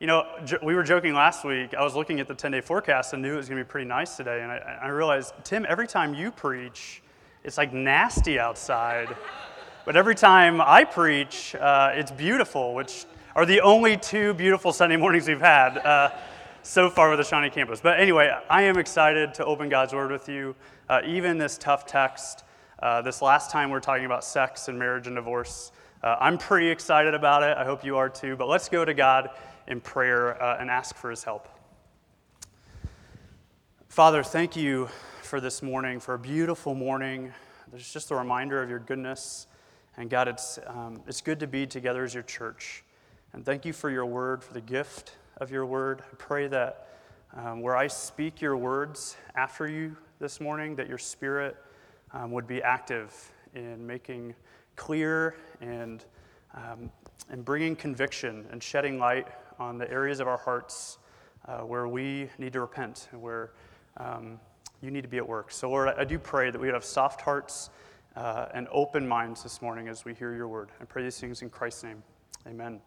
You know, we were joking last week. I was looking at the 10 day forecast and knew it was going to be pretty nice today. And I, I realized, Tim, every time you preach, it's like nasty outside. but every time I preach, uh, it's beautiful, which are the only two beautiful Sunday mornings we've had uh, so far with the Shawnee campus. But anyway, I am excited to open God's Word with you, uh, even this tough text. Uh, this last time we're talking about sex and marriage and divorce. Uh, I'm pretty excited about it. I hope you are too. But let's go to God in prayer uh, and ask for his help. Father, thank you for this morning, for a beautiful morning. There's just a reminder of your goodness. And God, it's, um, it's good to be together as your church. And thank you for your word, for the gift of your word. I pray that um, where I speak your words after you this morning, that your spirit um, would be active in making clear and, um, and bringing conviction and shedding light on the areas of our hearts uh, where we need to repent and where um, you need to be at work. So, Lord, I do pray that we would have soft hearts uh, and open minds this morning as we hear your word. I pray these things in Christ's name. Amen.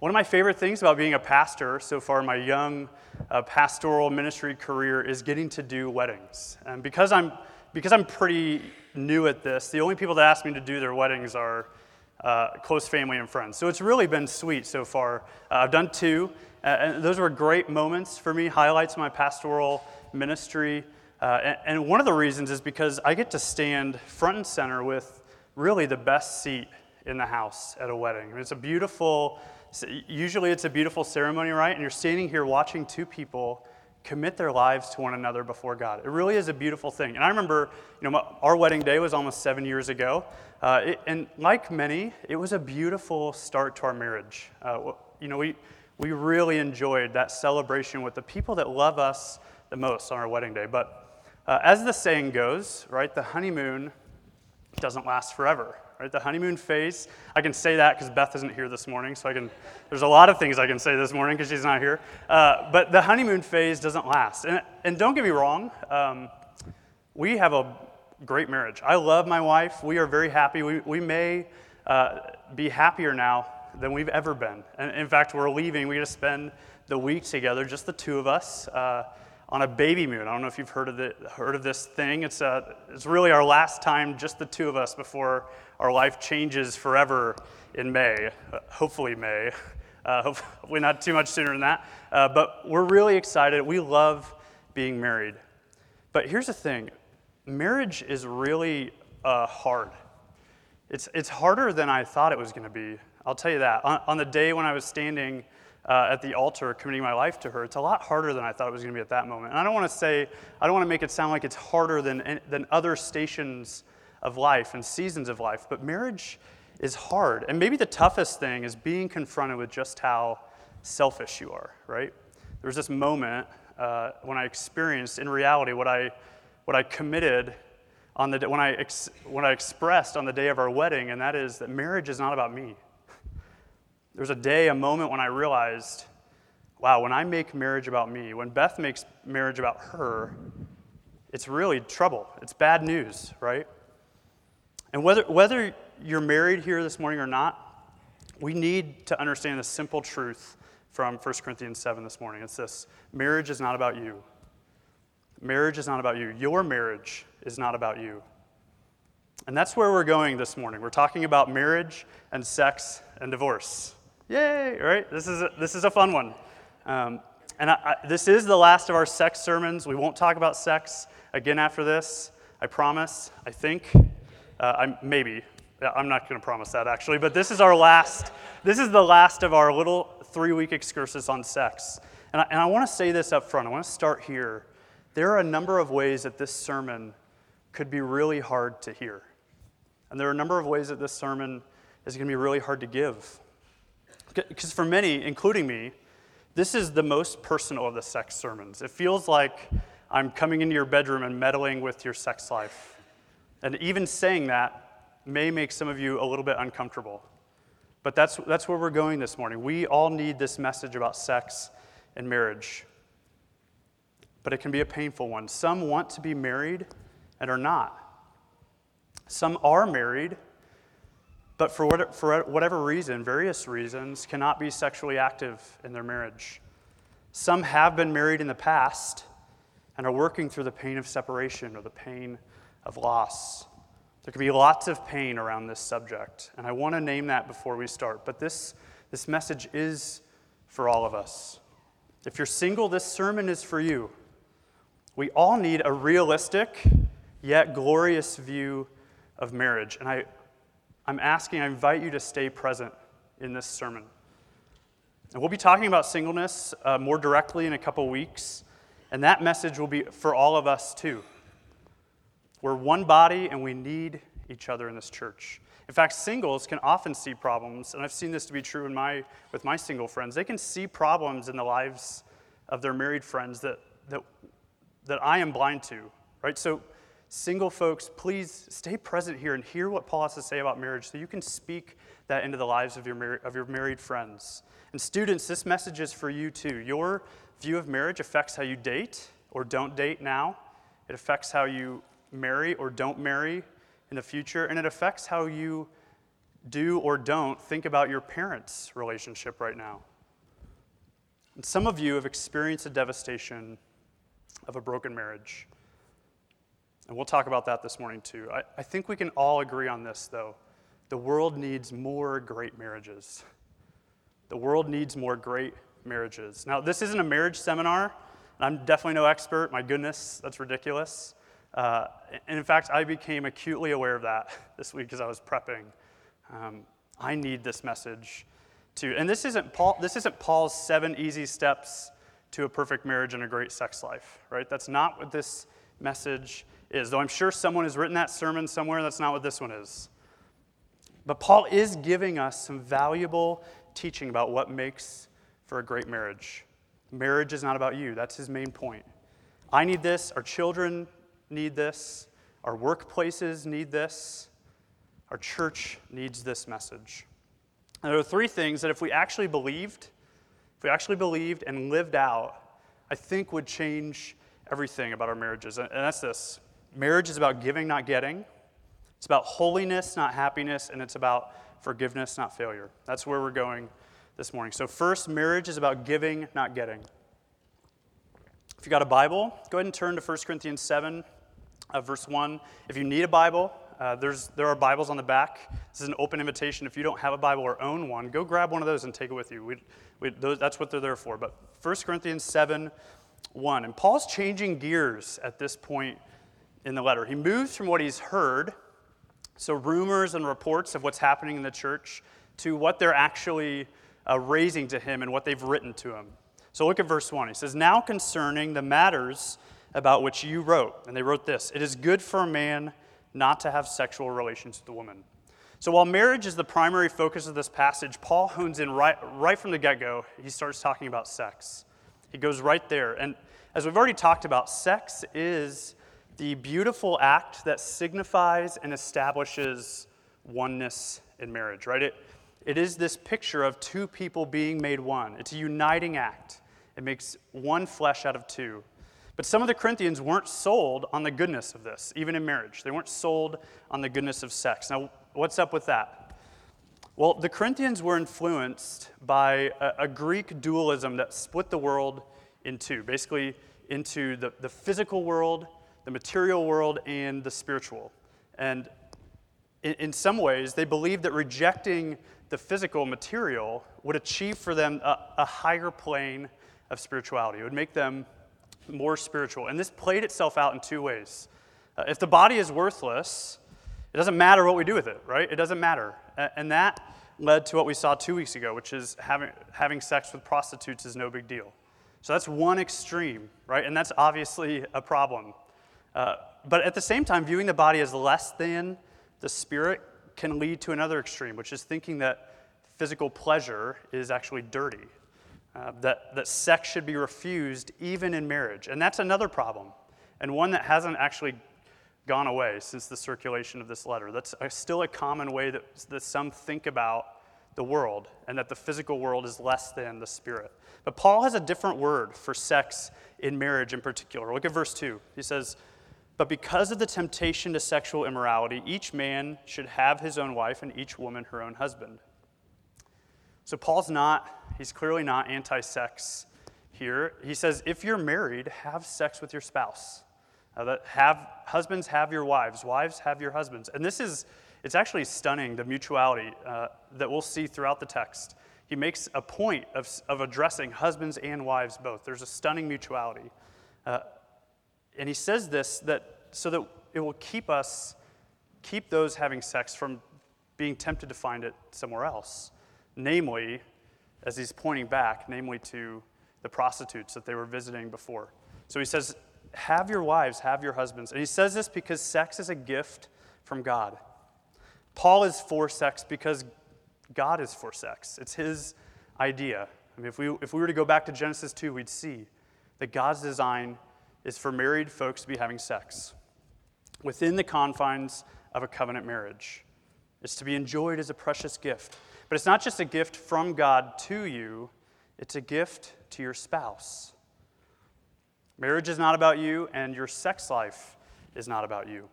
One of my favorite things about being a pastor so far in my young uh, pastoral ministry career is getting to do weddings. And because I'm, because I'm pretty new at this, the only people that ask me to do their weddings are uh, close family and friends. So it's really been sweet so far. Uh, I've done two, uh, and those were great moments for me, highlights of my pastoral ministry. Uh, and, and, one of the reasons is because I get to stand front and center with really the best seat in the house at a wedding. I mean, it's a beautiful, usually it's a beautiful ceremony, right? And you're standing here watching two people commit their lives to one another before God. It really is a beautiful thing. And I remember, you know, our wedding day was almost seven years ago. Uh, it, and like many, it was a beautiful start to our marriage. Uh, you know, we, we really enjoyed that celebration with the people that love us the most on our wedding day. But uh, as the saying goes, right, the honeymoon doesn't last forever right? The honeymoon phase. I can say that because Beth isn't here this morning, so I can. There's a lot of things I can say this morning because she's not here. Uh, but the honeymoon phase doesn't last. And, and don't get me wrong, um, we have a great marriage. I love my wife. We are very happy. We, we may uh, be happier now than we've ever been. And in fact, we're leaving. We get to spend the week together, just the two of us. Uh, on a baby moon. I don't know if you've heard of, the, heard of this thing. It's, a, uh, it's really our last time, just the two of us, before our life changes forever in May, uh, hopefully, May. Uh, hopefully, not too much sooner than that. But we're really excited. We love being married. But here's the thing marriage is really uh, hard. It's, it's harder than I thought it was going to be. I'll tell you that. On, on the day when I was standing uh, at the altar committing my life to her, it's a lot harder than I thought it was going to be at that moment. And I don't want to say, I don't want to make it sound like it's harder than, than other stations of life and seasons of life, but marriage is hard. And maybe the toughest thing is being confronted with just how selfish you are, right? There was this moment uh, when I experienced in reality what I, what I committed on the, when, I ex, when I expressed on the day of our wedding, and that is that marriage is not about me. There was a day, a moment when I realized, wow, when I make marriage about me, when Beth makes marriage about her, it's really trouble. It's bad news, right? And whether, whether you're married here this morning or not, we need to understand the simple truth from 1 Corinthians 7 this morning. It's this marriage is not about you. Marriage is not about you. Your marriage is not about you. And that's where we're going this morning. We're talking about marriage and sex and divorce. Yay, right? This is a, this is a fun one. Um, and I, I, this is the last of our sex sermons. We won't talk about sex again after this. I promise, I think. Uh, I'm, maybe. I'm not going to promise that actually, but this is our last, this is the last of our little three week excursus on sex. And I, and I want to say this up front. I want to start here. There are a number of ways that this sermon could be really hard to hear. And there are a number of ways that this sermon is going to be really hard to give. Because for many, including me, this is the most personal of the sex sermons. It feels like I'm coming into your bedroom and meddling with your sex life. And even saying that may make some of you a little bit uncomfortable. But that's, that's where we're going this morning. We all need this message about sex and marriage. But it can be a painful one. Some want to be married and are not. Some are married, but for, what, for whatever reason, various reasons, cannot be sexually active in their marriage. Some have been married in the past and are working through the pain of separation or the pain of loss. There can be lots of pain around this subject, and I want to name that before we start. But this, this message is for all of us. If you're single, this sermon is for you. We all need a realistic yet glorious view of marriage. And I, I'm asking, I invite you to stay present in this sermon. And we'll be talking about singleness uh, more directly in a couple weeks, and that message will be for all of us too. We're one body and we need each other in this church. In fact, singles can often see problems, and I've seen this to be true in my, with my single friends. They can see problems in the lives of their married friends that, that, that I am blind to, right? So, single folks, please stay present here and hear what Paul has to say about marriage so you can speak that into the lives of your, mar- of your married friends. And, students, this message is for you too. Your view of marriage affects how you date or don't date now, it affects how you marry or don't marry in the future, and it affects how you do or don't think about your parents' relationship right now. And some of you have experienced the devastation of a broken marriage. And we'll talk about that this morning too. I, I think we can all agree on this, though. The world needs more great marriages. The world needs more great marriages. Now, this isn't a marriage seminar. I'm definitely no expert. My goodness, that's ridiculous. Uh, and in fact, I became acutely aware of that this week as I was prepping. Um, I need this message too. And this isn't, Paul, this isn't Paul's seven easy steps to a perfect marriage and a great sex life, right? That's not what this message is. Though I'm sure someone has written that sermon somewhere, that's not what this one is. But Paul is giving us some valuable teaching about what makes for a great marriage. Marriage is not about you, that's his main point. I need this, our children need this, our workplaces need this, our church needs this message. And there are three things that if we actually believed, if we actually believed and lived out, I think would change everything about our marriages. And that's this marriage is about giving, not getting. It's about holiness, not happiness, and it's about forgiveness, not failure. That's where we're going this morning. So, first, marriage is about giving, not getting. If you got a Bible, go ahead and turn to 1 Corinthians 7, uh, verse 1. If you need a Bible, uh, there's, there are Bibles on the back. This is an open invitation. If you don't have a Bible or own one, go grab one of those and take it with you. We, we, those, that's what they're there for. But 1 Corinthians 7 1. And Paul's changing gears at this point in the letter. He moves from what he's heard, so rumors and reports of what's happening in the church, to what they're actually uh, raising to him and what they've written to him. So look at verse 1. He says, Now concerning the matters about which you wrote. And they wrote this It is good for a man not to have sexual relations with a woman. So while marriage is the primary focus of this passage, Paul hones in right, right from the get go. He starts talking about sex. He goes right there. And as we've already talked about, sex is the beautiful act that signifies and establishes oneness in marriage, right? It, it is this picture of two people being made one. It's a uniting act. It makes one flesh out of two. But some of the Corinthians weren't sold on the goodness of this, even in marriage. They weren't sold on the goodness of sex. Now, what's up with that? Well, the Corinthians were influenced by a, a Greek dualism that split the world in two basically, into the, the physical world, the material world, and the spiritual. And in, in some ways, they believed that rejecting the physical material would achieve for them a, a higher plane of spirituality. It would make them more spiritual. And this played itself out in two ways. Uh, if the body is worthless, it doesn't matter what we do with it, right? It doesn't matter. And that led to what we saw two weeks ago, which is having, having sex with prostitutes is no big deal. So that's one extreme, right? And that's obviously a problem. Uh, but at the same time, viewing the body as less than the spirit can lead to another extreme, which is thinking that physical pleasure is actually dirty uh, that, that sex should be refused even in marriage. And that's another problem, and one that hasn't actually gone away since the circulation of this letter. That's a, still a common way that, that some think about the world, and that the physical world is less than the spirit. But Paul has a different word for sex in marriage in particular. Look at verse 2. He says, But because of the temptation to sexual immorality, each man should have his own wife and each woman her own husband. So Paul's not, he's clearly not anti sex here. He says, if you're married, have sex with your spouse. Uh, that have husbands have your wives, wives have your husbands. And this is, it's actually stunning the mutuality uh, that we'll see throughout the text. He makes a point of, of addressing husbands and wives both. There's a stunning mutuality. Uh, and he says this that so that it will keep us, keep those having sex from being tempted to find it somewhere else. Namely, as he's pointing back, namely to the prostitutes that they were visiting before. So he says, Have your wives, have your husbands. And he says this because sex is a gift from God. Paul is for sex because God is for sex. It's his idea. I mean, if we, if we were to go back to Genesis 2, we'd see that God's design is for married folks to be having sex within the confines of a covenant marriage. It's to be enjoyed as a precious gift. But it's not just a gift from God to you, it's a gift to your spouse. Marriage is not about you, and your sex life is not about you.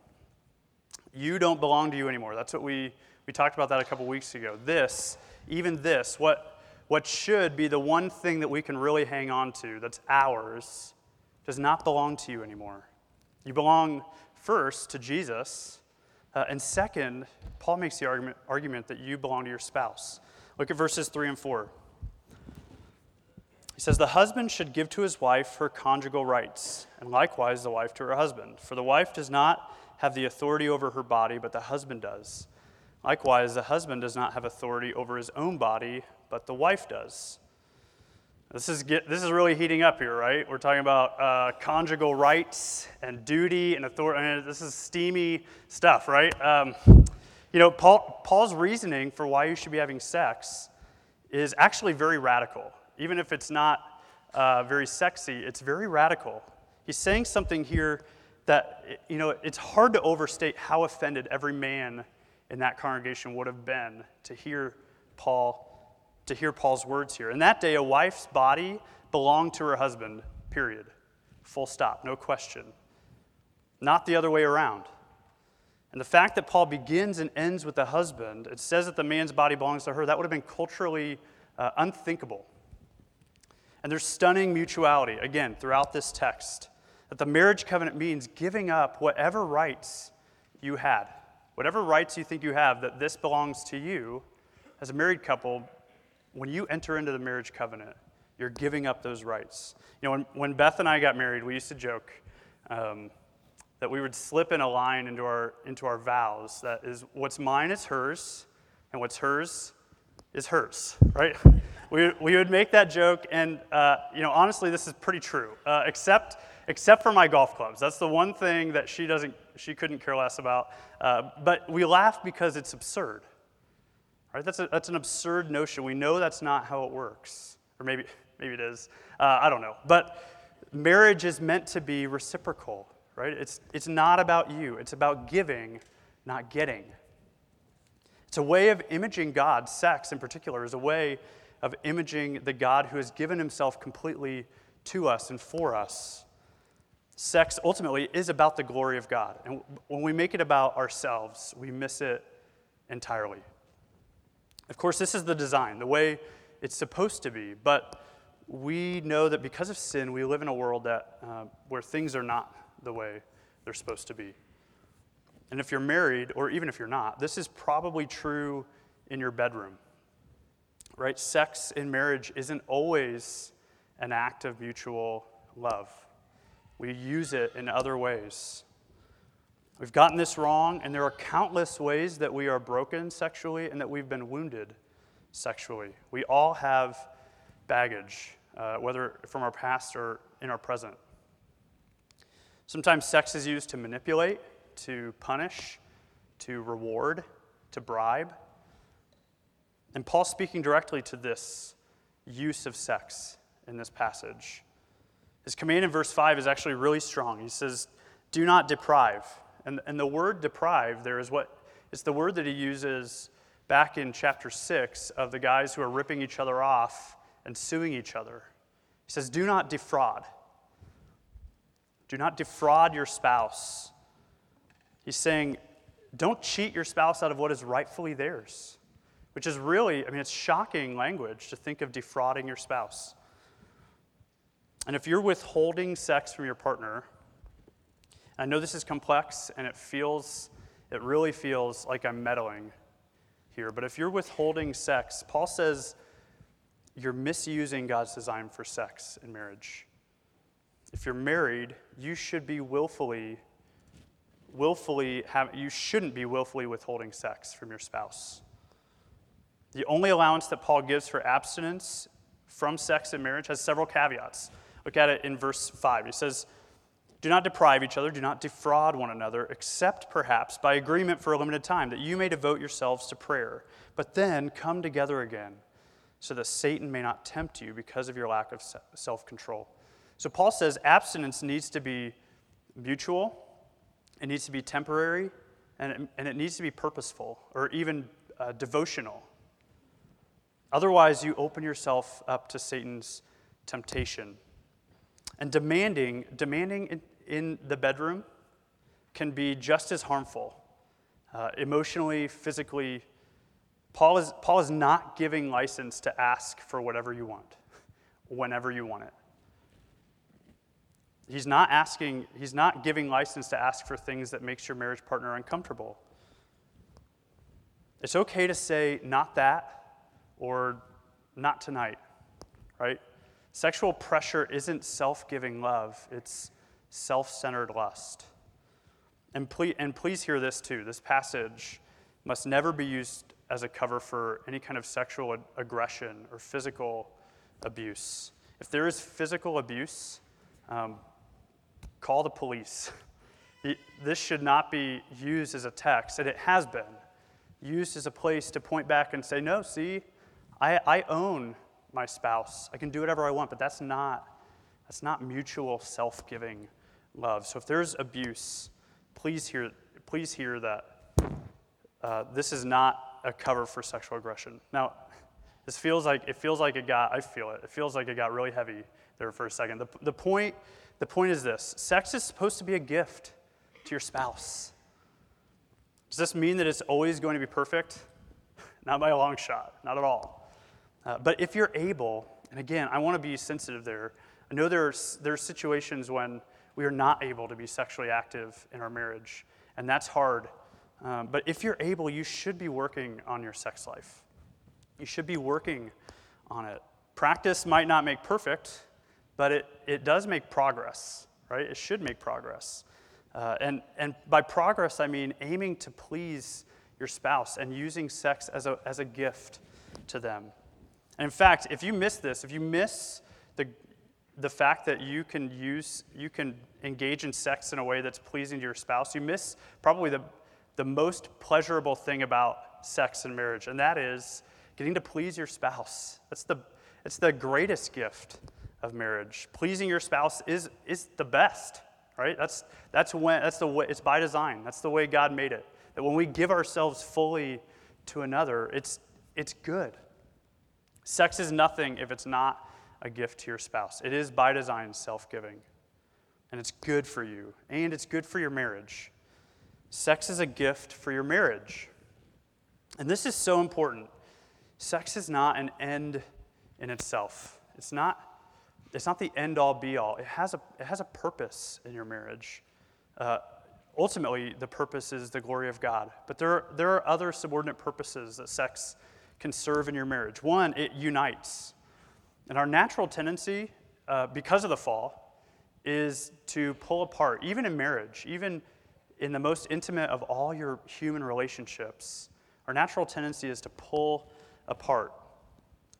You don't belong to you anymore. That's what we, we talked about that a couple weeks ago. This, even this, what, what should be the one thing that we can really hang on to that's ours, does not belong to you anymore. You belong first to Jesus, uh, and second, Paul makes the argument, argument that you belong to your spouse. Look at verses 3 and 4. He says, The husband should give to his wife her conjugal rights, and likewise the wife to her husband. For the wife does not have the authority over her body, but the husband does. Likewise, the husband does not have authority over his own body, but the wife does. This is, get, this is really heating up here, right? We're talking about uh, conjugal rights and duty and authority. I mean, this is steamy stuff, right? Um, you know, Paul, Paul's reasoning for why you should be having sex is actually very radical. Even if it's not uh, very sexy, it's very radical. He's saying something here that, you know, it's hard to overstate how offended every man in that congregation would have been to hear Paul to hear Paul's words here. In that day, a wife's body belonged to her husband, period. Full stop, no question. Not the other way around. And the fact that Paul begins and ends with the husband, it says that the man's body belongs to her, that would have been culturally uh, unthinkable. And there's stunning mutuality, again, throughout this text, that the marriage covenant means giving up whatever rights you had, whatever rights you think you have, that this belongs to you as a married couple, when you enter into the marriage covenant, you're giving up those rights. You know, when, when Beth and I got married, we used to joke um, that we would slip in a line into our, into our vows that is, what's mine is hers, and what's hers is hers, right? we, we would make that joke, and, uh, you know, honestly, this is pretty true, uh, except, except for my golf clubs. That's the one thing that she doesn't, she couldn't care less about. Uh, but we laugh because it's absurd. Right? That's, a, that's an absurd notion. We know that's not how it works. Or maybe, maybe it is. Uh, I don't know. But marriage is meant to be reciprocal, right? It's, it's not about you, it's about giving, not getting. It's a way of imaging God. Sex, in particular, is a way of imaging the God who has given himself completely to us and for us. Sex ultimately is about the glory of God. And when we make it about ourselves, we miss it entirely. Of course, this is the design, the way it's supposed to be, but we know that because of sin, we live in a world that, uh, where things are not the way they're supposed to be. And if you're married, or even if you're not, this is probably true in your bedroom. Right? Sex in marriage isn't always an act of mutual love. We use it in other ways. We've gotten this wrong, and there are countless ways that we are broken sexually and that we've been wounded sexually. We all have baggage, uh, whether from our past or in our present. Sometimes sex is used to manipulate, to punish, to reward, to bribe. And Paul's speaking directly to this use of sex in this passage. His command in verse 5 is actually really strong. He says, Do not deprive. And, and the word deprive there is what it's the word that he uses back in chapter 6 of the guys who are ripping each other off and suing each other. He says, Do not defraud. Do not defraud your spouse He's saying, don't cheat your spouse out of what is rightfully theirs, which is really, I mean, it's shocking language to think of defrauding your spouse. And if you're withholding sex from your partner, I know this is complex and it feels, it really feels like I'm meddling here, but if you're withholding sex, Paul says you're misusing God's design for sex in marriage. If you're married, you should be willfully, willfully have, you shouldn't be willfully withholding sex from your spouse. The only allowance that Paul gives for abstinence from sex in marriage has several caveats. Look at it in verse 5. He says, do not deprive each other, do not defraud one another, except perhaps by agreement for a limited time, that you may devote yourselves to prayer. But then come together again, so that Satan may not tempt you because of your lack of self control. So Paul says abstinence needs to be mutual, it needs to be temporary, and it, and it needs to be purposeful or even uh, devotional. Otherwise, you open yourself up to Satan's temptation and demanding, demanding in, the bedroom can be just as harmful, uh, emotionally, physically. Paul is, Paul is not giving license to ask for whatever you want, whenever you want it. He's not asking, he's not giving license to ask for things that makes your marriage partner uncomfortable. It's okay to say not that or not tonight, right? Sexual pressure isn't self giving love, it's self centered lust. And please, and please hear this too this passage must never be used as a cover for any kind of sexual aggression or physical abuse. If there is physical abuse, um, call the police. This should not be used as a text, and it has been used as a place to point back and say, no, see, I, I own my spouse. I can do whatever I want, but that's not, that's not mutual self giving love. So if there's abuse, please hear, please hear that uh, this is not a cover for sexual aggression. Now, this feels like it feels like it got. I feel it. It feels like it got really heavy there for a second. The, the point the point is this: sex is supposed to be a gift to your spouse. Does this mean that it's always going to be perfect? Not by a long shot. Not at all. Uh, but if you're able, and again, I want to be sensitive there. I know there's, there's situations when we are not able to be sexually active in our marriage, and that's hard. Um, but if you're able, you should be working on your sex life. You should be working on it. Practice might not make perfect, but it, it does make progress, right? It should make progress. Uh, and, and by progress, I mean aiming to please your spouse and using sex as a, as a gift to them. And in fact, if you miss this, if you miss the, the fact that you can use, you can engage in sex in a way that's pleasing to your spouse, you miss probably the, the most pleasurable thing about sex and marriage, and that is getting to please your spouse. That's the, it's the greatest gift of marriage. Pleasing your spouse is, is the best, right? That's, that's, when, that's the way, it's by design. That's the way God made it. That when we give ourselves fully to another, it's, it's good. Sex is nothing if it's not a gift to your spouse. It is by design self giving. And it's good for you, and it's good for your marriage. Sex is a gift for your marriage. And this is so important. Sex is not an end in itself. It's not, it's not the end all be all. It has a, it has a purpose in your marriage. Uh, ultimately, the purpose is the glory of God. But there are, there are other subordinate purposes that sex can serve in your marriage. One, it unites. And our natural tendency, uh, because of the fall, is to pull apart, even in marriage, even in the most intimate of all your human relationships. Our natural tendency is to pull apart,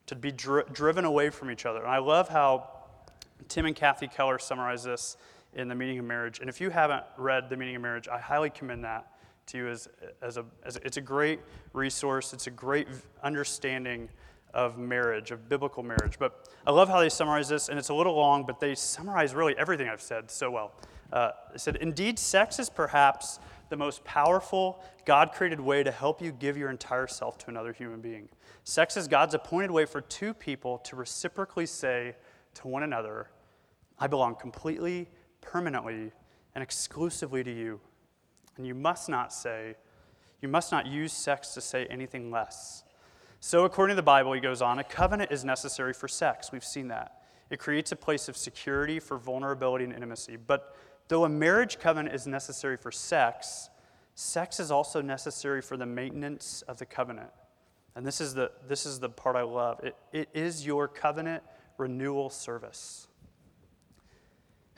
to be dri- driven away from each other. And I love how Tim and Kathy Keller summarize this in The Meaning of Marriage. And if you haven't read The Meaning of Marriage, I highly commend that to you as, as, a, as it's a great resource. It's a great understanding of marriage, of biblical marriage. But I love how they summarize this, and it's a little long, but they summarize really everything I've said so well. Uh, they said, Indeed, sex is perhaps the most powerful, God created way to help you give your entire self to another human being. Sex is God's appointed way for two people to reciprocally say to one another, I belong completely, permanently, and exclusively to you. And you must not say, you must not use sex to say anything less. So, according to the Bible, he goes on, a covenant is necessary for sex. We've seen that. It creates a place of security for vulnerability and intimacy. But though a marriage covenant is necessary for sex, sex is also necessary for the maintenance of the covenant. And this is the, this is the part I love. It, it is your covenant renewal service.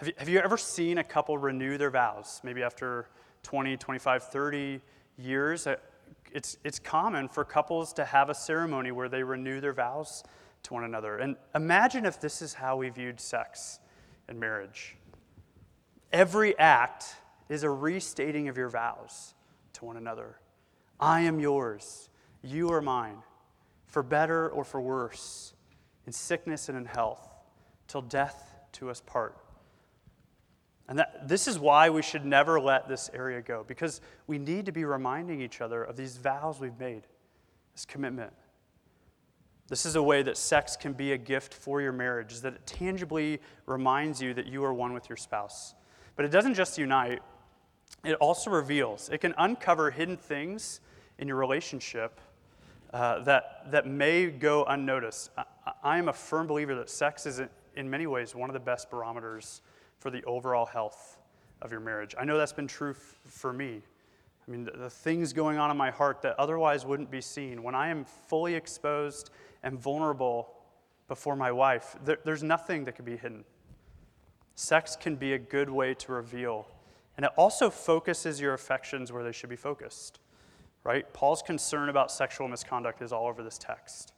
Have you, have you ever seen a couple renew their vows? Maybe after 20, 25, 30 years? Uh, it's, it's common for couples to have a ceremony where they renew their vows to one another. And imagine if this is how we viewed sex and marriage. Every act is a restating of your vows to one another. I am yours, you are mine, for better or for worse, in sickness and in health, till death to us part. And that, this is why we should never let this area go, because we need to be reminding each other of these vows we've made, this commitment. This is a way that sex can be a gift for your marriage, is that it tangibly reminds you that you are one with your spouse. But it doesn't just unite, it also reveals. It can uncover hidden things in your relationship uh, that, that may go unnoticed. I, I am a firm believer that sex is, in many ways, one of the best barometers for the overall health of your marriage. I know that's been true f- for me. I mean, the, the, things going on in my heart that otherwise wouldn't be seen, when I am fully exposed and vulnerable before my wife, there, there's nothing that can be hidden. Sex can be a good way to reveal, and it also focuses your affections where they should be focused, right? Paul's concern about sexual misconduct is all over this text.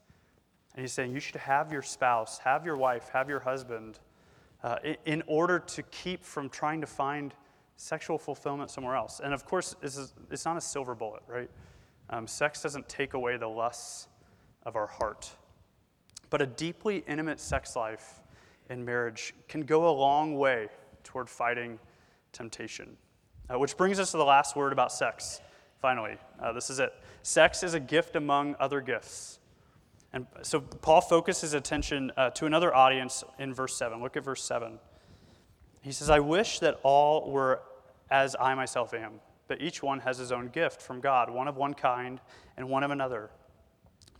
And he's saying you should have your spouse, have your wife, have your husband uh, in order to keep from trying to find sexual fulfillment somewhere else. And of course, it's, it's not a silver bullet, right? Um, sex doesn't take away the lusts of our heart. But a deeply intimate sex life in marriage can go a long way toward fighting temptation. Uh, which brings us to the last word about sex, finally. Uh, this is it. Sex is a gift among other gifts. And so Paul focuses attention uh, to another audience in verse 7. Look at verse 7. He says, I wish that all were as I myself am, but each one has his own gift from God, one of one kind and one of another.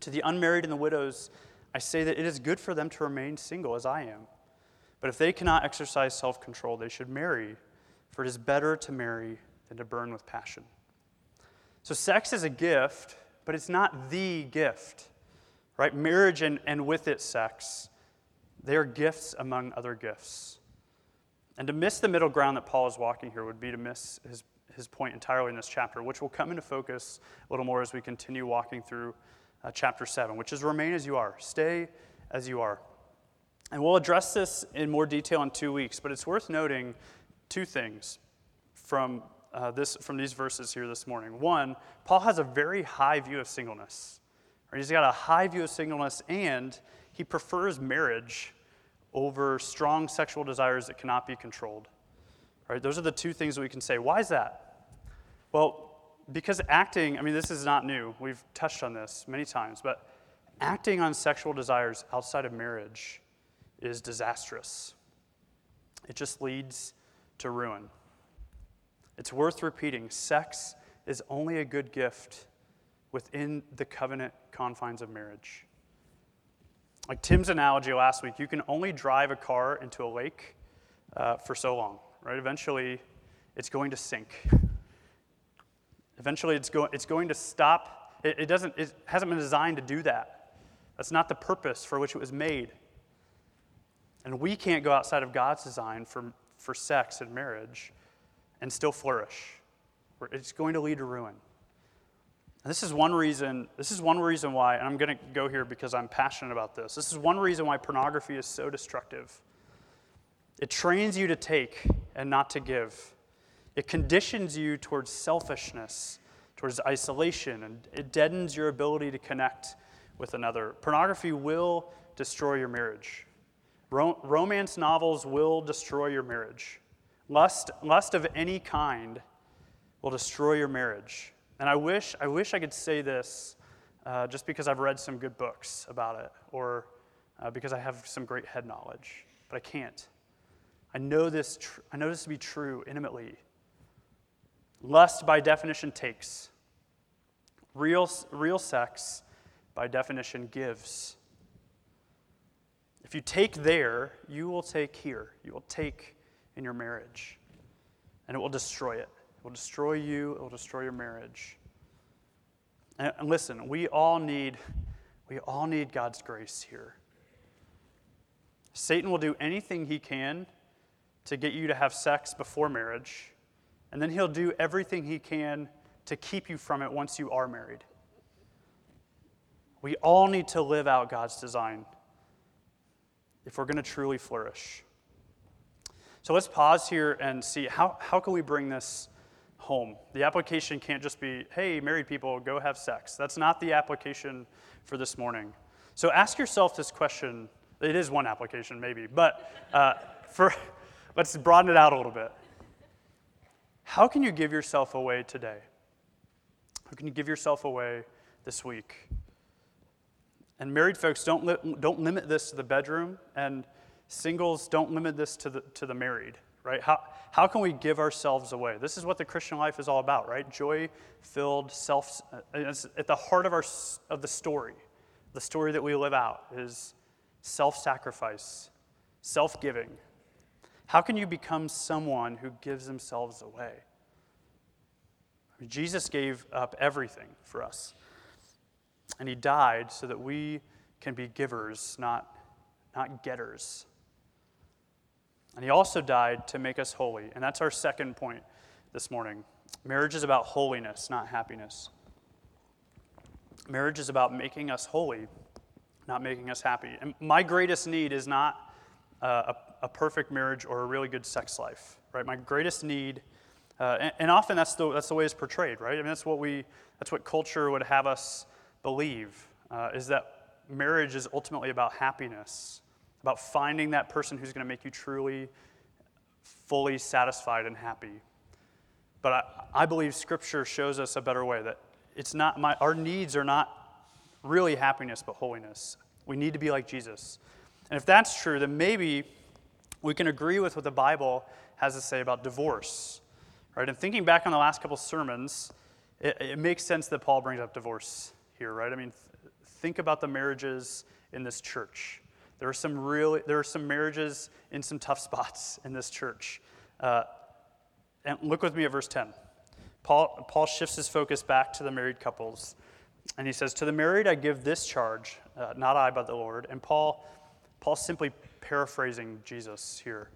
To the unmarried and the widows, I say that it is good for them to remain single as I am. But if they cannot exercise self control, they should marry, for it is better to marry than to burn with passion. So, sex is a gift, but it's not the gift right? Marriage and, and with it sex, they are gifts among other gifts. And to miss the middle ground that Paul is walking here would be to miss his, his point entirely in this chapter, which will come into focus a little more as we continue walking through uh, chapter 7, which is remain as you are, stay as you are. And we'll address this in more detail in two weeks, but it's worth noting two things from, uh, this, from these verses here this morning. One, Paul has a very high view of singleness. Right? He's got a high view of singleness, and he prefers marriage over strong sexual desires that cannot be controlled. Right? Those are the two things that we can say. Why is that? Well, because acting, I mean, this is not new. We've touched on this many times, but acting on sexual desires outside of marriage is disastrous. It just leads to ruin. It's worth repeating sex is only a good gift within the covenant confines of marriage. Like Tim's analogy last week, you can only drive a car into a lake uh, for so long, right? Eventually, it's going to sink. Eventually, it's, go- it's going to stop. It, it, doesn't, it hasn't been designed to do that. That's not the purpose for which it was made. And we can't go outside of God's design for, for sex and marriage and still flourish. It's going to lead to ruin. This is one reason, this is one reason why, and I'm going to go here because I'm passionate about this. This is one reason why pornography is so destructive. It trains you to take and not to give. It conditions you towards selfishness, towards isolation, and it deadens your ability to connect with another. Pornography will destroy your marriage. Ro- romance novels will destroy your marriage. Lust, lust of any kind will destroy your marriage. And I wish, I wish I could say this uh, just because I've read some good books about it or uh, because I have some great head knowledge, but I can't. I know this, tr- I know this to be true intimately. Lust, by definition, takes. Real, real sex, by definition, gives. If you take there, you will take here. You will take in your marriage, and it will destroy it. It will destroy you, it will destroy your marriage. And, and listen, we all need we all need God's grace here. Satan will do anything he can to get you to have sex before marriage, and then he'll do everything he can to keep you from it once you are married. We all need to live out God's design if we're going to truly flourish. So let's pause here and see how, how can we bring this home? The application can't just be, hey, married people, go have sex. That's not the application for this morning. So ask yourself this question. It is one application, maybe, but uh, for, let's broaden it out a little bit. How can you give yourself away today? How can you give yourself away this week? And married folks, don't, li- don't limit this to the bedroom, and singles, don't limit this to the, to the married, right? How, how can we give ourselves away? This is what the Christian life is all about, right? Joy filled, self, uh, it's at the heart of, our, of the story. The story that we live out is self sacrifice, self giving. How can you become someone who gives themselves away? Jesus gave up everything for us. And he died so that we can be givers, not, not getters. And he also died to make us holy. And that's our second point this morning. Marriage is about holiness, not happiness. Marriage is about making us holy, not making us happy. And my greatest need is not uh, a, a, perfect marriage or a really good sex life, right? My greatest need, uh, and, and, often that's the, that's the way it's portrayed, right? I mean, that's what we, that's what culture would have us believe uh, is that marriage is ultimately about happiness, about finding that person who's going to make you truly, fully satisfied and happy. But I, I believe Scripture shows us a better way that it's not my, our needs are not really happiness, but holiness. We need to be like Jesus. And if that's true, then maybe we can agree with what the Bible has to say about divorce. Right? And thinking back on the last couple sermons, it, it makes sense that Paul brings up divorce here, right? I mean, th- think about the marriages in this church. There are some really, there are some marriages in some tough spots in this church. Uh, and look with me at verse 10. Paul, Paul shifts his focus back to the married couples. And he says, To the married I give this charge, uh, not I, but the Lord. And Paul, Paul's simply paraphrasing Jesus here.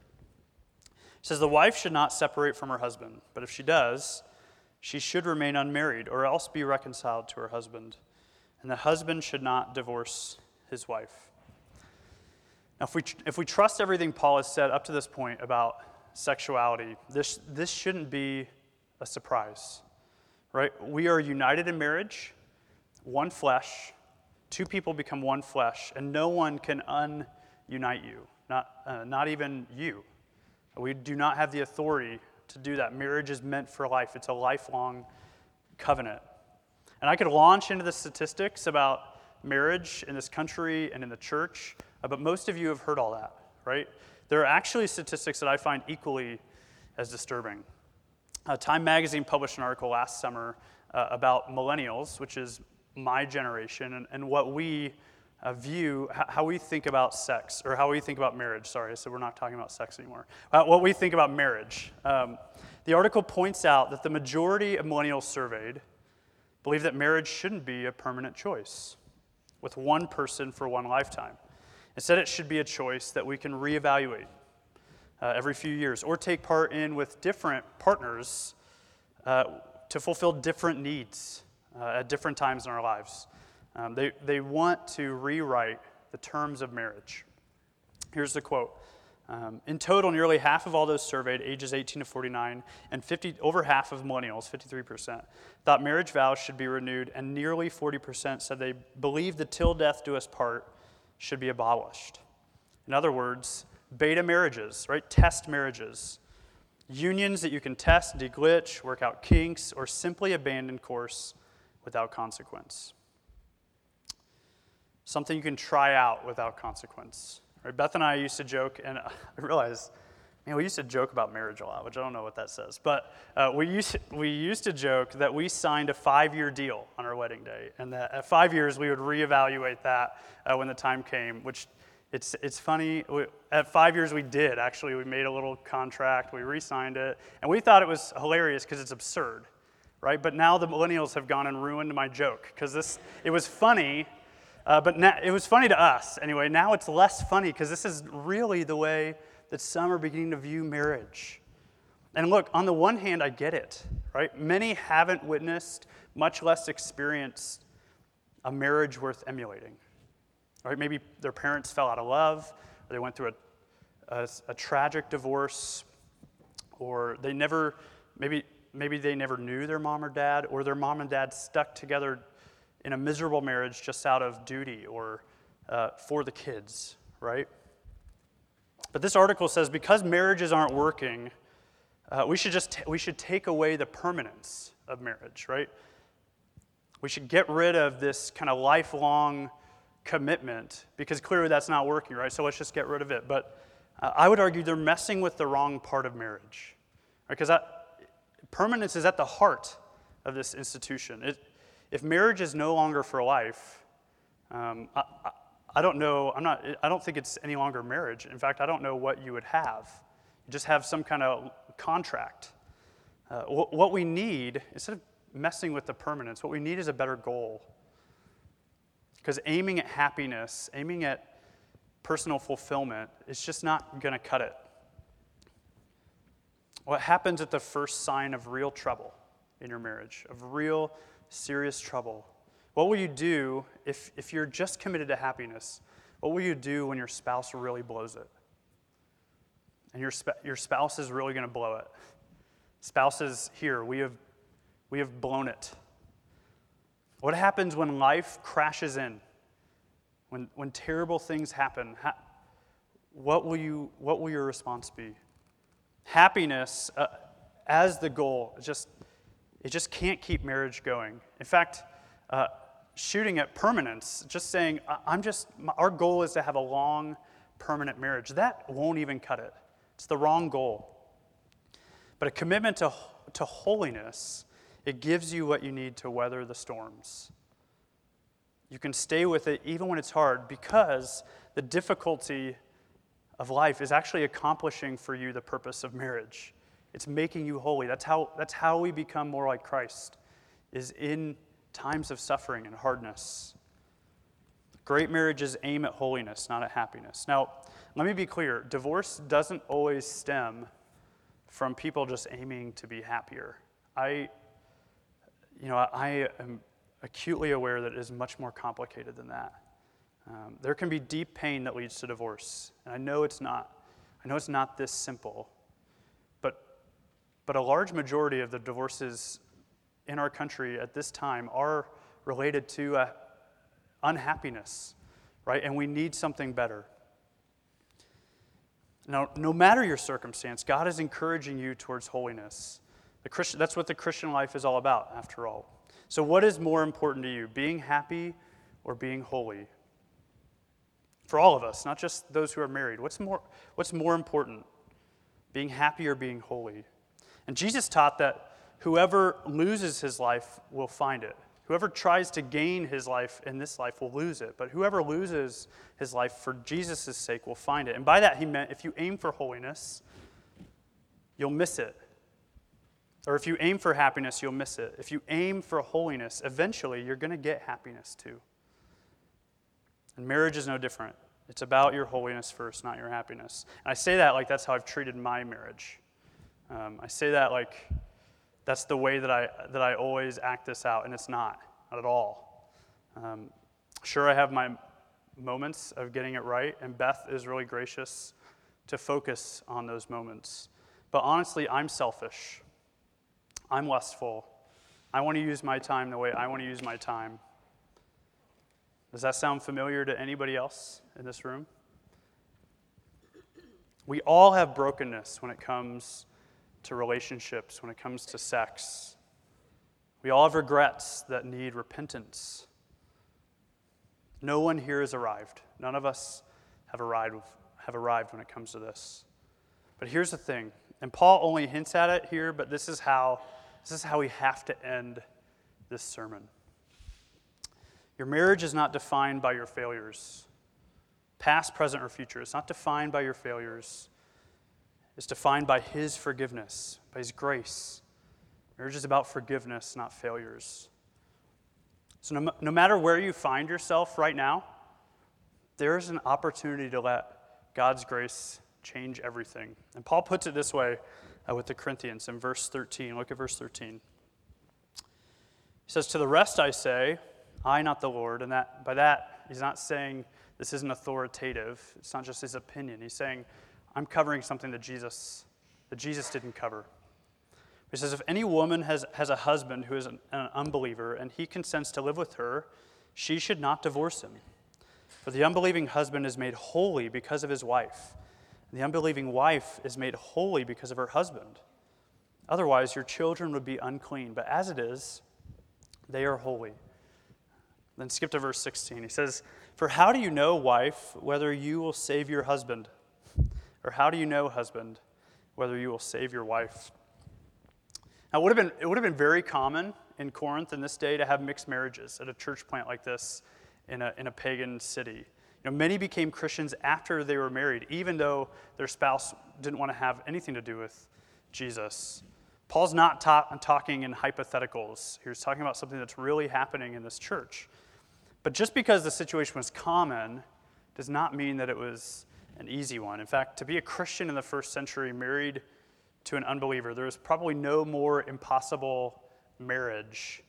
He says, The wife should not separate from her husband, but if she does, she should remain unmarried or else be reconciled to her husband and the husband should not divorce his wife. Now, if we, if we trust everything Paul has said up to this point about sexuality, this, this shouldn't be a surprise, right? We are united in marriage, one flesh, two people become one flesh, and no one can unite you, not, uh, not even you. We do not have the authority to do that. Marriage is meant for life, it's a lifelong covenant. And I could launch into the statistics about marriage in this country and in the church, but most of you have heard all that, right? There are actually statistics that I find equally as disturbing. Uh, Time magazine published an article last summer uh, about millennials, which is my generation, and, and what we uh, view, how we think about sex, or how we think about marriage. Sorry, so we're not talking about sex anymore. Uh, what we think about marriage. Um, the article points out that the majority of millennials surveyed believe that marriage shouldn't be a permanent choice with one person for one lifetime. Instead, it should be a choice that we can reevaluate uh, every few years or take part in with different partners uh, to fulfill different needs uh, at different times in our lives. Um, they, they want to rewrite the terms of marriage. Here's the quote um, in total, nearly half of all those surveyed, ages 18 to 49, and 50, over half of millennials, 53%, thought marriage vows should be renewed, and nearly 40% said they believe the till death do us part should be abolished. In other words, beta marriages, right? Test marriages. Unions that you can test, deglitch, work out kinks, or simply abandon course without consequence. Something you can try out without consequence. Right? Beth and I used to joke, and I realize Man, we used to joke about marriage a lot, which I don't know what that says. But uh, we, used, we used to joke that we signed a five year deal on our wedding day, and that at five years we would reevaluate that uh, when the time came, which it's, it's funny. We, at five years, we did actually. We made a little contract, we re signed it, and we thought it was hilarious because it's absurd, right? But now the millennials have gone and ruined my joke because this, it was funny. Uh, but it was funny to us anyway. Now it's less funny because this is really the way that some are beginning to view marriage. And look, on the one hand, I get it, right? Many haven't witnessed, much less experienced, a marriage worth emulating. Right? Maybe their parents fell out of love, or they went through a, a, a tragic divorce, or they never, maybe, maybe they never knew their mom or dad, or their mom and dad stuck together in a miserable marriage just out of duty or uh, for the kids, right? But this article says because marriages aren't working, uh, we should just t- we should take away the permanence of marriage, right? We should get rid of this kind of lifelong commitment because clearly that's not working, right? So let's just get rid of it. But uh, I would argue they're messing with the wrong part of marriage, because right? permanence is at the heart of this institution. It, if marriage is no longer for life, um, I don't know, I'm not, I don't think it's any longer marriage. In fact, I don't know what you would have. You just have some kind of contract. Uh, what we need, instead of messing with the permanence, what we need is a better goal. Because aiming at happiness, aiming at personal fulfillment, is just not going to cut it. What happens at the first sign of real trouble in your marriage, of real serious trouble? What will you do if, if you're just committed to happiness? What will you do when your spouse really blows it? And your, sp- your spouse is really going to blow it. Spouses here, we have, we have blown it. What happens when life crashes in? When, when terrible things happen? Ha- what, will you, what will your response be? Happiness uh, as the goal, just, it just can't keep marriage going. In fact, uh, shooting at permanence, just saying, I'm just, our goal is to have a long, permanent marriage. That won't even cut it. It's the wrong goal. But a commitment to, to holiness, it gives you what you need to weather the storms. You can stay with it even when it's hard because the difficulty of life is actually accomplishing for you the purpose of marriage. It's making you holy. That's how, that's how we become more like Christ, is in times of suffering and hardness. Great marriages aim at holiness, not at happiness. Now, let me be clear divorce doesn't always stem from people just aiming to be happier. I, you know, I am acutely aware that it is much more complicated than that. Um, there can be deep pain that leads to divorce, and I know it's not. I know it's not this simple, but but a large majority of the divorces in our country at this time are related to uh, unhappiness, right? And we need something better. Now, no matter your circumstance, God is encouraging you towards holiness. The Christian, that's what the Christian life is all about, after all. So, what is more important to you, being happy or being holy? For all of us, not just those who are married, what's more, what's more important, being happy or being holy? And Jesus taught that Whoever loses his life will find it. Whoever tries to gain his life in this life will lose it. But whoever loses his life for Jesus' sake will find it. And by that, he meant if you aim for holiness, you'll miss it. Or if you aim for happiness, you'll miss it. If you aim for holiness, eventually you're going to get happiness too. And marriage is no different. It's about your holiness first, not your happiness. And I say that like that's how I've treated my marriage. Um, I say that like that's the way that I, that I always act this out, and it's not, not at all. Um, sure, I have my moments of getting it right, and Beth is really gracious to focus on those moments. But honestly, I'm selfish. I'm lustful. I want to use my time the way I want to use my time. Does that sound familiar to anybody else in this room? We all have brokenness when it comes to relationships, when it comes to sex. We all have regrets that need repentance. No one here has arrived. None of us have arrived, have arrived when it comes to this. But here's the thing, and Paul only hints at it here, but this is how this is how we have to end this sermon. Your marriage is not defined by your failures, past, present, or future. It's not defined by your failures. It's defined by His forgiveness, by His grace. Marriage is about forgiveness, not failures. So, no, no matter where you find yourself right now, there's an opportunity to let God's grace change everything. And Paul puts it this way uh, with the Corinthians in verse 13. Look at verse 13. He says, To the rest I say, I, not the Lord. And that, by that, he's not saying this isn't authoritative. It's not just his opinion. He's saying, I'm covering something that Jesus, that Jesus didn't cover. He says, if any woman has, has a husband who is an, an unbeliever and he consents to live with her, she should not divorce him. For the unbelieving husband is made holy because of his wife. And the unbelieving wife is made holy because of her husband. Otherwise, your children would be unclean. But as it is, they are holy. Then skip to verse 16. He says, For how do you know, wife, whether you will save your husband? Or how do you know, husband, whether you will save your wife? Now, it would have been, it would have been very common in Corinth in this day to have mixed marriages at a church plant like this in a, in a pagan city. You know, many became Christians after they were married, even though their spouse didn't want to have anything to do with Jesus. Paul's not ta- talking in hypotheticals. He's talking about something that's really happening in this church. But just because the situation was common does not mean that it was an easy one. In fact, to be a Christian in the first century married to an unbeliever, there is probably no more impossible marriage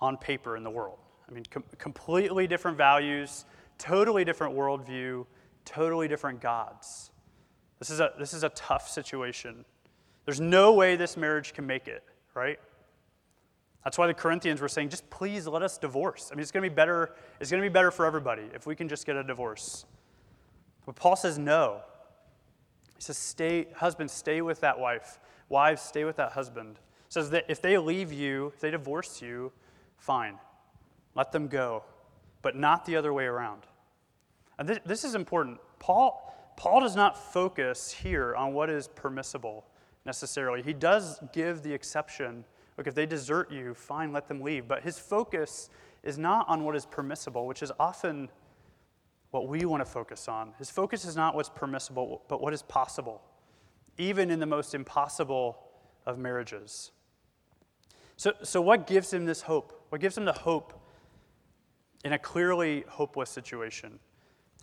on paper in the world. I mean, com- completely different values, totally different worldview, totally different gods. This is a, this is a tough situation. There's no way this marriage can make it, right? That's why the Corinthians were saying, just please let us divorce. I mean, it's going to be better, it's going to be better for everybody if we can just get a divorce. But Paul says no. He says, stay, husbands, stay with that wife. Wives, stay with that husband. He says that if they leave you, if they divorce you, fine. Let them go. But not the other way around. And this, this is important. Paul, Paul does not focus here on what is permissible necessarily. He does give the exception. Look, if they desert you, fine, let them leave. But his focus is not on what is permissible, which is often what we want to focus on. His focus is not what's permissible, but what is possible, even in the most impossible of marriages. So, so what gives him this hope? What gives him the hope in a clearly hopeless situation?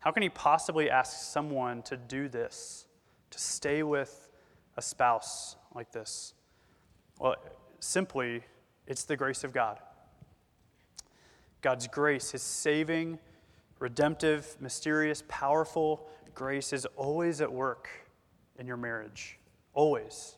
How can he possibly ask someone to do this, to stay with a spouse like this? Well, simply, it's the grace of God. God's grace, His saving, redemptive, mysterious, powerful grace is always at work in your marriage. Always.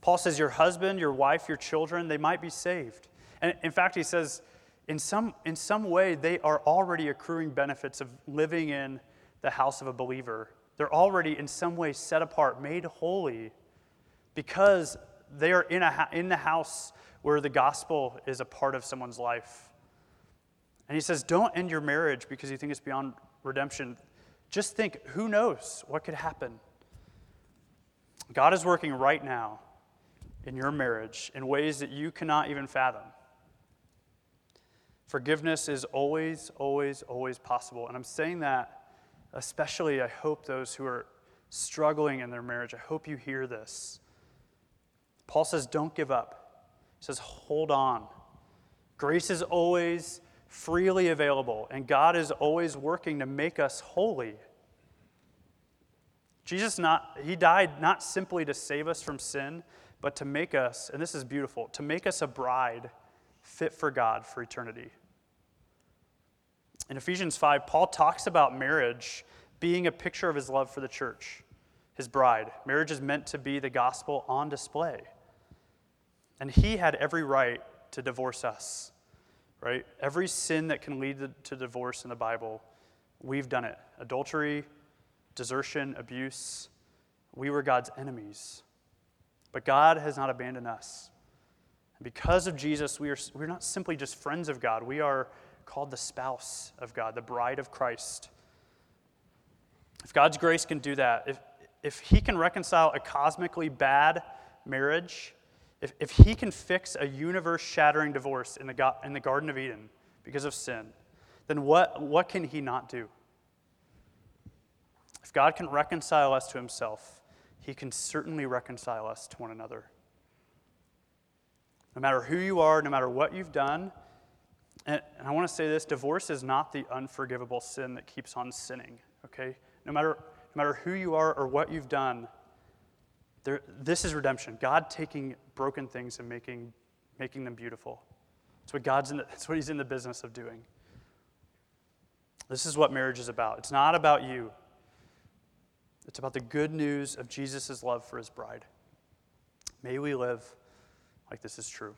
Paul says your husband, your wife, your children, they might be saved. And in fact, he says, in some, in some way, they are already accruing benefits of living in the house of a believer. They're already, in some way, set apart, made holy because they are in, a, in the house where the gospel is a part of someone's life. And he says, Don't end your marriage because you think it's beyond redemption. Just think, who knows what could happen? God is working right now in your marriage in ways that you cannot even fathom. Forgiveness is always, always, always possible. And I'm saying that especially, I hope those who are struggling in their marriage, I hope you hear this. Paul says, don't give up. He says, hold on. Grace is always freely available, and God is always working to make us holy. Jesus not he died not simply to save us from sin, but to make us, and this is beautiful, to make us a bride fit for God for eternity. In Ephesians 5, Paul talks about marriage being a picture of his love for the church, his bride. Marriage is meant to be the gospel on display. And he had every right to divorce us, right? Every sin that can lead to divorce in the Bible, we've done it adultery, desertion, abuse. We were God's enemies. But God has not abandoned us. And because of Jesus, we are, we're not simply just friends of God, we are called the spouse of God, the bride of Christ. If God's grace can do that, if, if he can reconcile a cosmically bad marriage, if, if he can fix a universe shattering divorce in the, in the Garden of Eden because of sin, then what, what can he not do? If God can reconcile us to himself, he can certainly reconcile us to one another. No matter who you are, no matter what you've done, and, I want to say this divorce is not the unforgivable sin that keeps on sinning, okay? No matter, no matter who you are or what you've done, there, this is redemption. God taking broken things and making, making them beautiful. That's what, God's in the, that's what He's in the business of doing. This is what marriage is about. It's not about you, it's about the good news of Jesus' love for His bride. May we live like this is true.